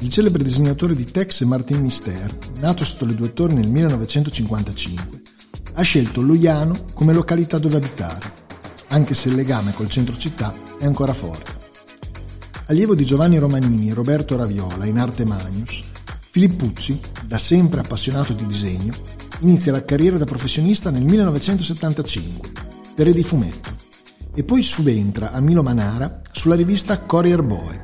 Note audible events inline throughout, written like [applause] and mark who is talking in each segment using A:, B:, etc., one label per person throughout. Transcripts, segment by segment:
A: Il celebre disegnatore di Tex Martin Mister, nato sotto le due torri nel 1955, ha scelto Loiano come località dove abitare, anche se il legame col centro città è ancora forte. Allievo di Giovanni Romanini e Roberto Raviola in arte Magnus, Filippucci, da sempre appassionato di disegno, inizia la carriera da professionista nel 1975 per di fumetto e poi subentra a Milo Manara sulla rivista Courier Boy.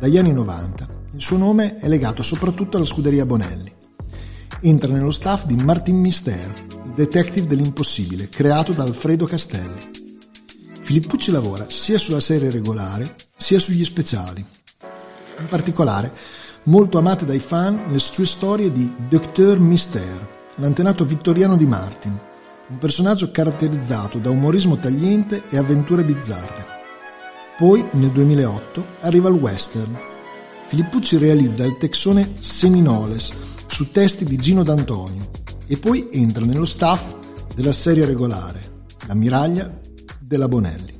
A: Dagli anni 90 il suo nome è legato soprattutto alla scuderia Bonelli. Entra nello staff di Martin Mister, il detective dell'impossibile, creato da Alfredo Castelli. Filippucci lavora sia sulla serie regolare sia sugli speciali. In particolare, molto amate dai fan le sue storie di Docteur Mister, l'antenato vittoriano di Martin, un personaggio caratterizzato da umorismo tagliente e avventure bizzarre. Poi, nel 2008, arriva il western, Filippucci realizza il texone Seminoles su testi di Gino D'Antonio e poi entra nello staff della serie regolare, L'ammiraglia della Bonelli.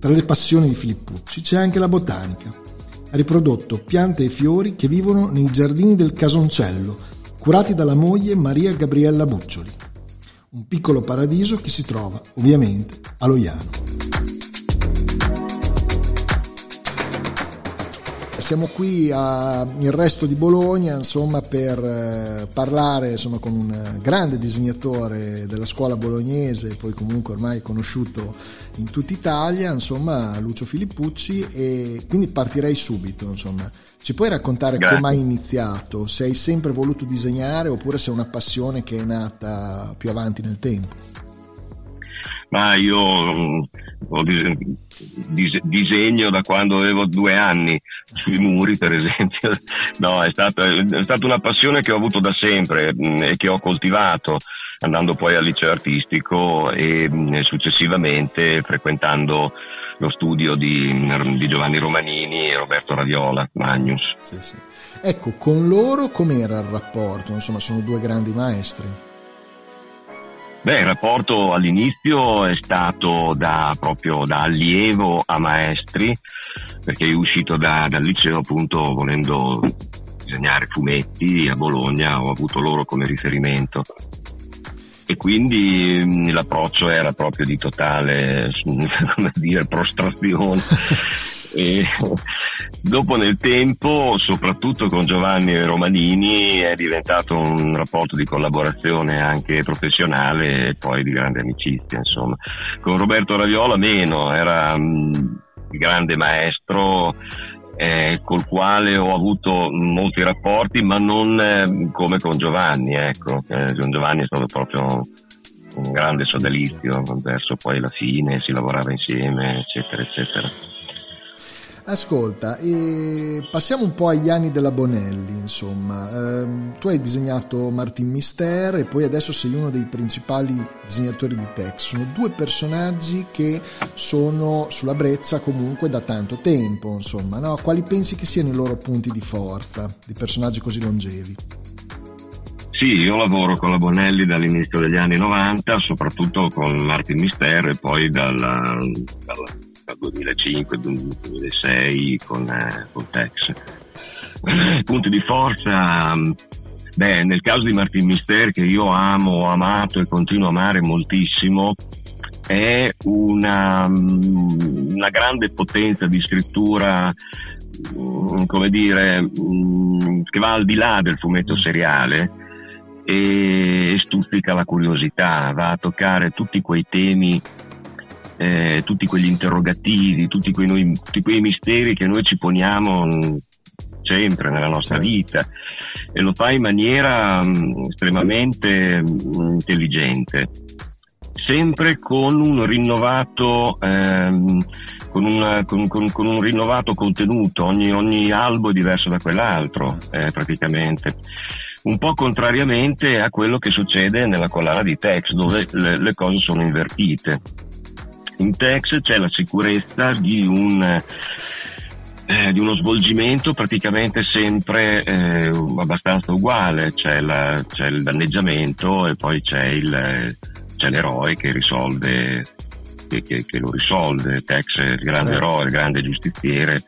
A: Tra le passioni di Filippucci c'è anche la botanica. Ha riprodotto piante e fiori che vivono nei giardini del Casoncello, curati dalla moglie Maria Gabriella Buccioli. Un piccolo paradiso che si trova, ovviamente, a Loiano. Siamo qui al resto di Bologna insomma, per eh, parlare insomma, con un grande disegnatore della scuola bolognese, poi comunque ormai conosciuto in tutta Italia, insomma, Lucio Filippucci, e quindi partirei subito. Insomma. Ci puoi raccontare Grazie. come hai iniziato? Se hai sempre voluto disegnare oppure se è una passione che è nata più avanti nel tempo?
B: Ma io mm, disegno da quando avevo due anni sui muri per esempio [laughs] no è stata, è stata una passione che ho avuto da sempre mm, e che ho coltivato andando poi al liceo artistico e mm, successivamente frequentando lo studio di, di Giovanni Romanini e Roberto Raviola, Magnus.
A: Sì, sì. Ecco, con loro com'era il rapporto? Insomma, sono due grandi maestri.
B: Beh, il rapporto all'inizio è stato da, proprio da allievo a maestri, perché uscito da, dal liceo appunto volendo disegnare fumetti a Bologna, ho avuto loro come riferimento. E quindi mh, l'approccio era proprio di totale, [laughs] come dire, prostrazione. [laughs] E dopo nel tempo, soprattutto con Giovanni Romanini, è diventato un rapporto di collaborazione anche professionale e poi di grande amicizia. Insomma. Con Roberto Raviola meno, era un grande maestro eh, col quale ho avuto molti rapporti, ma non eh, come con Giovanni. Ecco. Eh, Giovanni è stato proprio un grande sodalizio verso poi la fine, si lavorava insieme, eccetera, eccetera.
A: Ascolta, passiamo un po' agli anni della Bonelli, insomma. Eh, tu hai disegnato Martin Mister e poi adesso sei uno dei principali disegnatori di Tex. Sono due personaggi che sono sulla brezza comunque da tanto tempo, insomma. No? Quali pensi che siano i loro punti di forza di personaggi così longevi?
B: Sì, io lavoro con la Bonelli dall'inizio degli anni 90, soprattutto con Martin Mister e poi dalla, dalla dal 2005-2006 con, eh, con Tex. Punti di forza, beh, nel caso di Martin Mister che io amo, ho amato e continuo a amare moltissimo, è una, una grande potenza di scrittura mm, come dire, mm, che va al di là del fumetto seriale e stuzzica la curiosità, va a toccare tutti quei temi eh, tutti quegli interrogativi, tutti quei, noi, tutti quei, misteri che noi ci poniamo mm, sempre nella nostra vita e lo fa in maniera um, estremamente um, intelligente sempre con un rinnovato, ehm, con, una, con, con, con, un rinnovato contenuto, ogni, ogni, albo è diverso da quell'altro eh, praticamente. Un po' contrariamente a quello che succede nella collana di Tex, dove le, le cose sono invertite. In Tex c'è la sicurezza di un eh, di uno svolgimento praticamente sempre eh, abbastanza uguale, c'è, la, c'è, il danneggiamento e poi c'è, il, c'è l'eroe che risolve, che, che, che, lo risolve, Tex è il grande sì. eroe, il grande giustiziere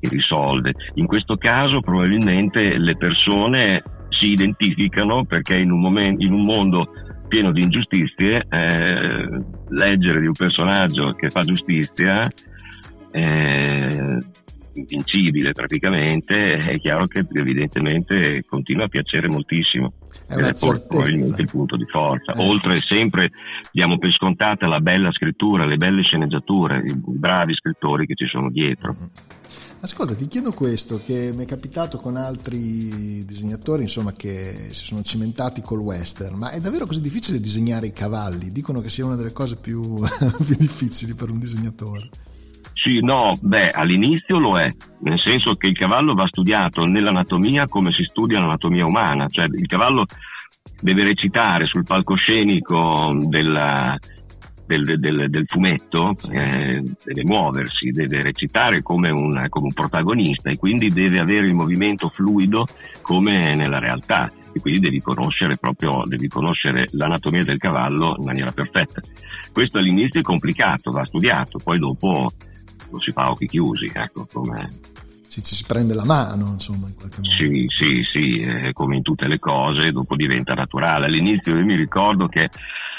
B: che risolve. In questo caso probabilmente le persone si identificano perché in un, momento, in un mondo pieno di ingiustizie, eh, leggere di un personaggio che fa giustizia eh, invincibile praticamente, è chiaro che evidentemente continua a piacere moltissimo. È ed è probabilmente il punto di forza. Eh. Oltre sempre diamo per scontata la bella scrittura, le belle sceneggiature, i bravi scrittori che ci sono dietro. Mm-hmm.
A: Ascolta, ti chiedo questo che mi è capitato con altri disegnatori, insomma, che si sono cimentati col western, ma è davvero così difficile disegnare i cavalli? Dicono che sia una delle cose più, [laughs] più difficili per un disegnatore.
B: Sì, no, beh, all'inizio lo è, nel senso che il cavallo va studiato nell'anatomia come si studia l'anatomia umana, cioè il cavallo deve recitare sul palcoscenico della, del, del, del, fumetto, eh, deve muoversi, deve recitare come un, come un, protagonista e quindi deve avere il movimento fluido come nella realtà e quindi devi conoscere proprio devi conoscere l'anatomia del cavallo in maniera perfetta. Questo all'inizio è complicato, va studiato, poi dopo lo si fa a occhi chiusi, ecco, come...
A: Ci, ci si prende la mano, insomma, in qualche modo.
B: Sì, sì, sì, eh, come in tutte le cose, dopo diventa naturale. All'inizio io mi ricordo che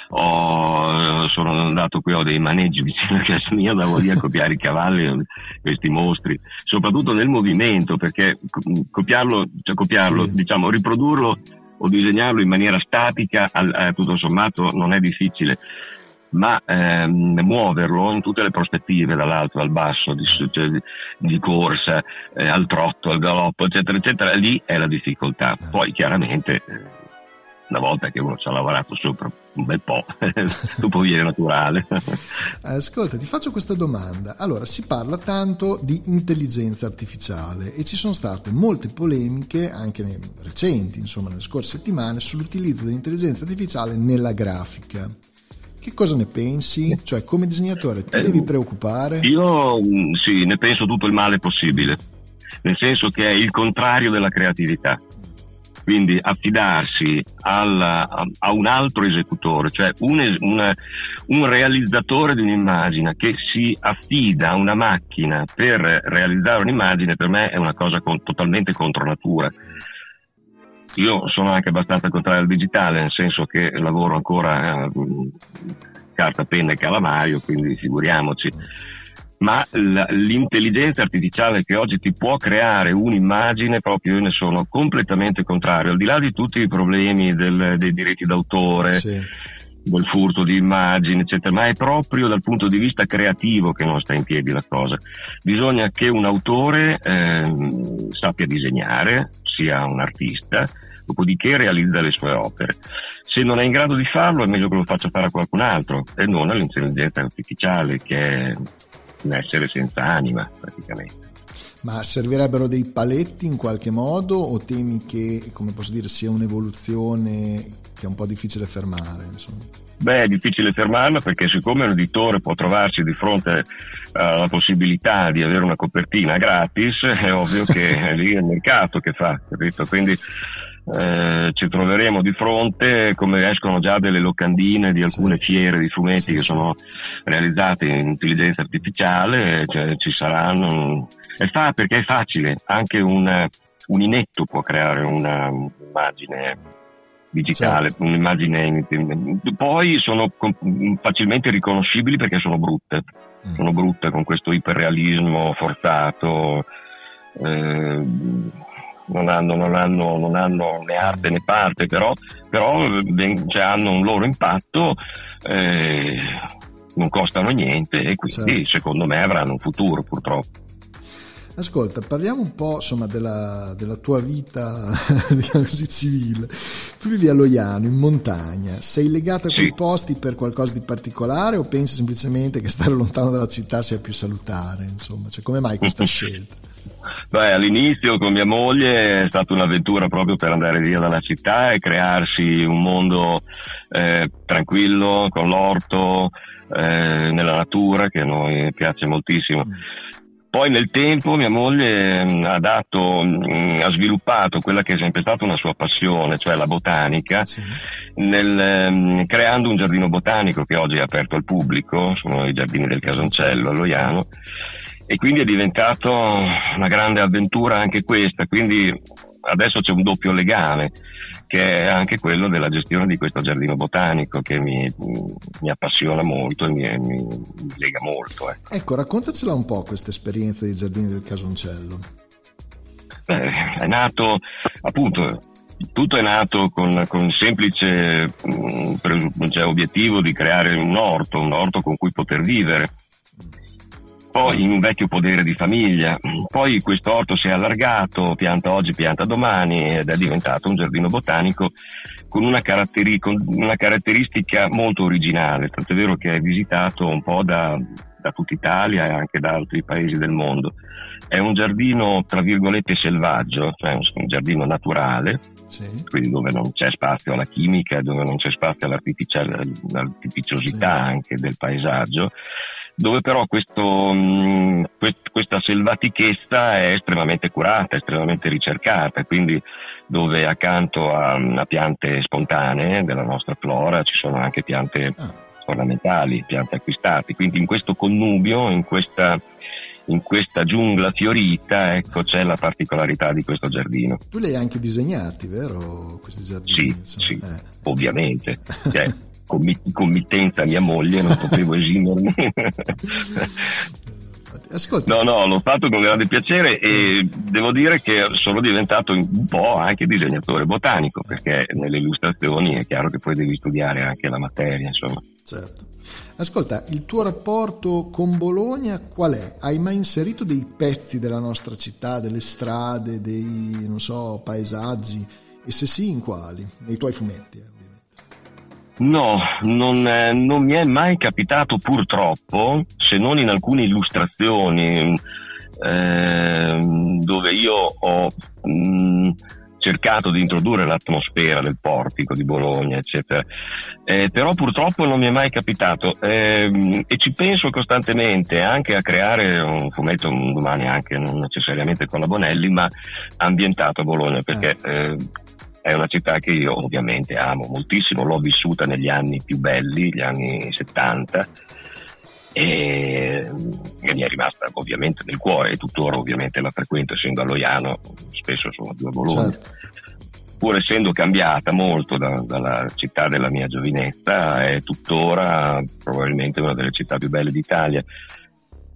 B: ho, sono andato qui, ho dei maneggi vicino a casa mia, andavo lì a [laughs] copiare i cavalli, questi mostri, soprattutto nel movimento, perché copiarlo, cioè copiarlo, sì. diciamo, riprodurlo o disegnarlo in maniera statica, eh, tutto sommato non è difficile ma ehm, muoverlo in tutte le prospettive, dall'alto al basso, di, cioè, di corsa, eh, al trotto, al galoppo, eccetera, eccetera, lì è la difficoltà. Poi chiaramente, eh, una volta che uno ci ha lavorato sopra un bel po', [laughs] dopo viene naturale. [laughs]
A: Ascolta, ti faccio questa domanda. Allora, si parla tanto di intelligenza artificiale e ci sono state molte polemiche, anche nei, recenti, insomma, nelle scorse settimane, sull'utilizzo dell'intelligenza artificiale nella grafica. Che cosa ne pensi? Cioè, come disegnatore ti eh, devi preoccupare?
B: Io mm, sì, ne penso tutto il male possibile, nel senso che è il contrario della creatività. Quindi affidarsi al, a, a, un altro esecutore, cioè un, un, un realizzatore di un'immagine che si affida a una macchina per realizzare un'immagine, per me è una cosa con, totalmente contro natura io sono anche abbastanza contrario al digitale, nel senso che lavoro ancora eh, carta, penna e calamaio, quindi figuriamoci. Ma l'intelligenza artificiale che oggi ti può creare un'immagine, proprio io ne sono completamente contrario, al di là di tutti i problemi del, dei diritti d'autore. Sì del furto di immagini, eccetera, ma è proprio dal punto di vista creativo che non sta in piedi la cosa. Bisogna che un autore eh, sappia disegnare, sia un artista, dopodiché realizza le sue opere. Se non è in grado di farlo è meglio che lo faccia fare a qualcun altro e non all'intelligenza artificiale che è un essere senza anima praticamente.
A: Ma servirebbero dei paletti in qualche modo o temi che, come posso dire, sia un'evoluzione che è un po' difficile fermare? Insomma?
B: Beh, è difficile fermarla perché siccome un editore può trovarsi di fronte alla possibilità di avere una copertina gratis, [laughs] è ovvio che [laughs] è lì il mercato che fa, capito? Quindi eh, ci troveremo di fronte come escono già delle locandine di alcune sì. fiere di fumetti sì, che sono realizzate in intelligenza artificiale, cioè, ci saranno. È fa, perché è facile, anche un, un inetto può creare un'immagine digitale, certo. un'immagine. Poi sono facilmente riconoscibili perché sono brutte, mm. sono brutte con questo iperrealismo forzato. Eh, non hanno, non hanno, non hanno né arte né parte, però, però cioè, hanno un loro impatto, eh, non costano niente e quindi certo. secondo me avranno un futuro purtroppo.
A: Ascolta, parliamo un po' insomma, della, della, tua vita [laughs] diciamo così, civile. Tu vivi a Loiano, in montagna, sei legato a quei sì. posti per qualcosa di particolare o pensi semplicemente che stare lontano dalla città sia più salutare? Insomma, cioè, come mai questa [laughs] scelta?
B: Beh, all'inizio con mia moglie è stata un'avventura proprio per andare via dalla città e crearsi un mondo eh, tranquillo, con l'orto, eh, nella natura, che a noi piace moltissimo. Mm. Poi nel tempo mia moglie mm, ha, dato, mm, ha sviluppato quella che è sempre stata una sua passione, cioè la botanica, sì. nel, mh, creando un giardino botanico che oggi è aperto al pubblico, sono i giardini del Casoncello a Loiano, e quindi è diventato una grande avventura anche questa, quindi adesso c'è un doppio legame che è anche quello della gestione di questo giardino botanico che mi, mi appassiona molto e mi, mi, mi lega molto.
A: Ecco. ecco, raccontacela un po' questa esperienza dei giardini del Casoncello.
B: Beh, è nato appunto tutto è nato con, con il semplice cioè, obiettivo di creare un orto, un orto con cui poter vivere poi in un vecchio podere di famiglia, poi questo orto si è allargato, pianta oggi, pianta domani ed è diventato un giardino botanico con una, caratteri- con una caratteristica molto originale, tanto è vero che è visitato un po' da, da tutta Italia e anche da altri paesi del mondo. È un giardino, tra virgolette, selvaggio, cioè un, giardino naturale, sì. quindi dove non c'è spazio alla chimica, dove non c'è spazio all'artificiosità anche del paesaggio, dove però questo, mh, questa selvatichezza è estremamente curata, estremamente ricercata, quindi dove accanto a, a piante spontanee della nostra flora ci sono anche piante ah. ornamentali, piante acquistate, quindi in questo connubio, in questa in questa giungla fiorita, ecco, c'è la particolarità di questo giardino.
A: Tu li hai anche disegnati, vero? Questi giardini?
B: Sì, sì eh. ovviamente. [laughs] Cioè, committenza mia moglie, non potevo [laughs] esimermi. Ascolta. No, no, l'ho fatto con grande piacere e devo dire che sono diventato un po' anche disegnatore botanico, perché nelle illustrazioni è chiaro che poi devi studiare anche la materia, insomma.
A: Certo. Ascolta, il tuo rapporto con Bologna qual è? Hai mai inserito dei pezzi della nostra città, delle strade, dei, non so, paesaggi? E se sì, in quali? Nei tuoi fumetti, eh?
B: No, non, eh, non, mi è mai capitato purtroppo, se non in alcune illustrazioni eh, dove io ho mh, mm, cercato di introdurre l'atmosfera del portico di Bologna, eccetera. Eh, però purtroppo non mi è mai capitato eh, e ci penso costantemente anche a creare un fumetto un domani anche non necessariamente con la Bonelli, ma ambientato a Bologna, perché eh, è una città che io ovviamente amo moltissimo, l'ho vissuta negli anni più belli, gli anni 70 e, e mi è rimasta ovviamente nel cuore e tuttora ovviamente la frequento essendo a Loiano, spesso sono due Bologna. Certo. Pur essendo cambiata molto da, dalla città della mia giovinezza, è tuttora probabilmente una delle città più belle d'Italia.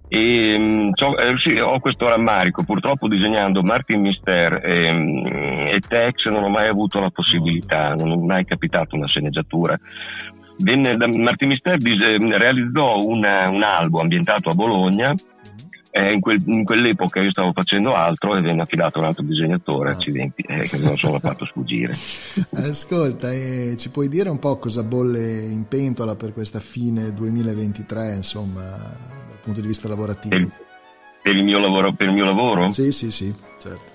B: E, mm, eh, sì, ho questo rammarico, purtroppo disegnando Martin Mister e, mm, e, Tex non ho mai avuto la possibilità, non è mai capitato una sceneggiatura. Venne, Martin Mister realizzò una, un albo ambientato a Bologna eh, in, quel, in, quell'epoca io stavo facendo altro e venne affidato un altro disegnatore, ah. accidenti, eh, che non sono fatto sfuggire. [laughs]
A: Ascolta, eh, ci puoi dire un po' cosa bolle in pentola per questa fine 2023, insomma, punto di vista lavorativo?
B: Per, per, il, mio lavoro, per il mio lavoro?
A: Sì, sì, sì, certo.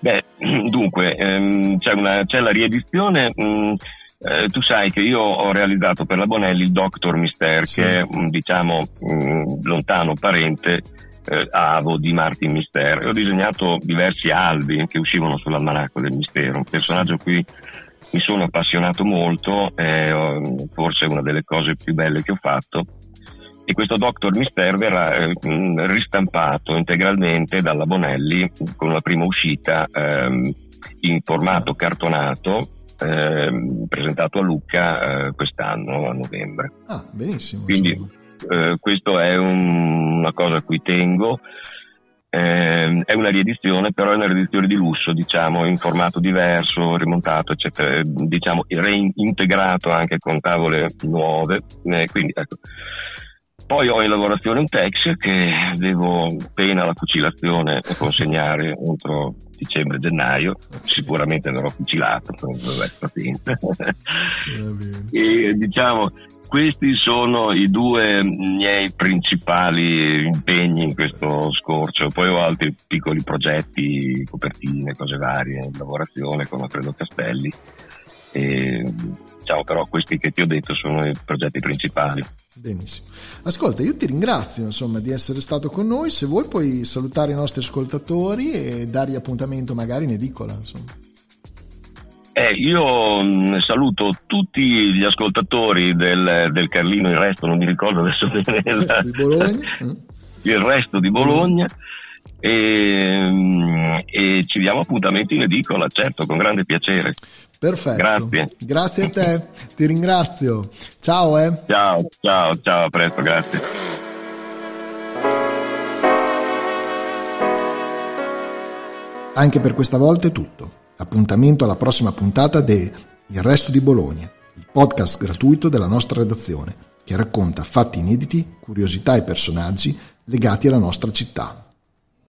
B: Beh, [clears throat] dunque, ehm, c'è, una, c'è, la riedizione... Mh, mm, eh, tu sai che io ho realizzato per la Bonelli il Doctor Mister, sì. che è un diciamo mh, lontano parente eh, Avo di Martin Mister ho disegnato diversi albi che uscivano sull'almanacco del mistero, un personaggio a cui mi sono appassionato molto, è forse una delle cose più belle che ho fatto e questo Doctor Mister verrà eh, ristampato integralmente dalla Bonelli con la prima uscita ehm, in formato cartonato ehm, presentato a Lucca eh, quest'anno a novembre.
A: Ah, benissimo.
B: Quindi eh, questo è un, una cosa a cui tengo. Eh, è una riedizione, però è una riedizione di lusso, diciamo, in formato diverso, rimontato, eccetera, diciamo, reintegrato anche con tavole nuove. Eh, quindi, ecco. Poi ho in lavorazione un tex che devo appena la fucilazione consegnare entro dicembre-gennaio, sicuramente verrò fucilato, [laughs] e diciamo, questi sono i due miei principali impegni in questo scorcio, poi ho altri piccoli progetti, copertine, cose varie, in lavorazione con Alfredo Castelli. E, diciamo, però questi che ti ho detto sono i progetti principali.
A: Benissimo. Ascolta, io ti ringrazio insomma, di essere stato con noi. Se vuoi puoi salutare i nostri ascoltatori e dargli appuntamento magari in edicola. Insomma.
B: Eh, io mh, mm, saluto tutti gli ascoltatori del, del, Carlino, il resto non mi ricordo adesso bene. [laughs] Il resto di Bologna. Mm. il resto di Bologna. E, mm, e, ci diamo appuntamento in edicola, certo, con grande piacere.
A: Perfetto.
B: Grazie.
A: Grazie a te, ti ringrazio. Ciao, eh.
B: Ciao, ciao, ciao, a presto, grazie.
A: Anche per questa volta è tutto. Appuntamento alla prossima puntata de Il Resto di Bologna, il podcast gratuito della nostra redazione, che racconta fatti inediti, curiosità e personaggi legati alla nostra città.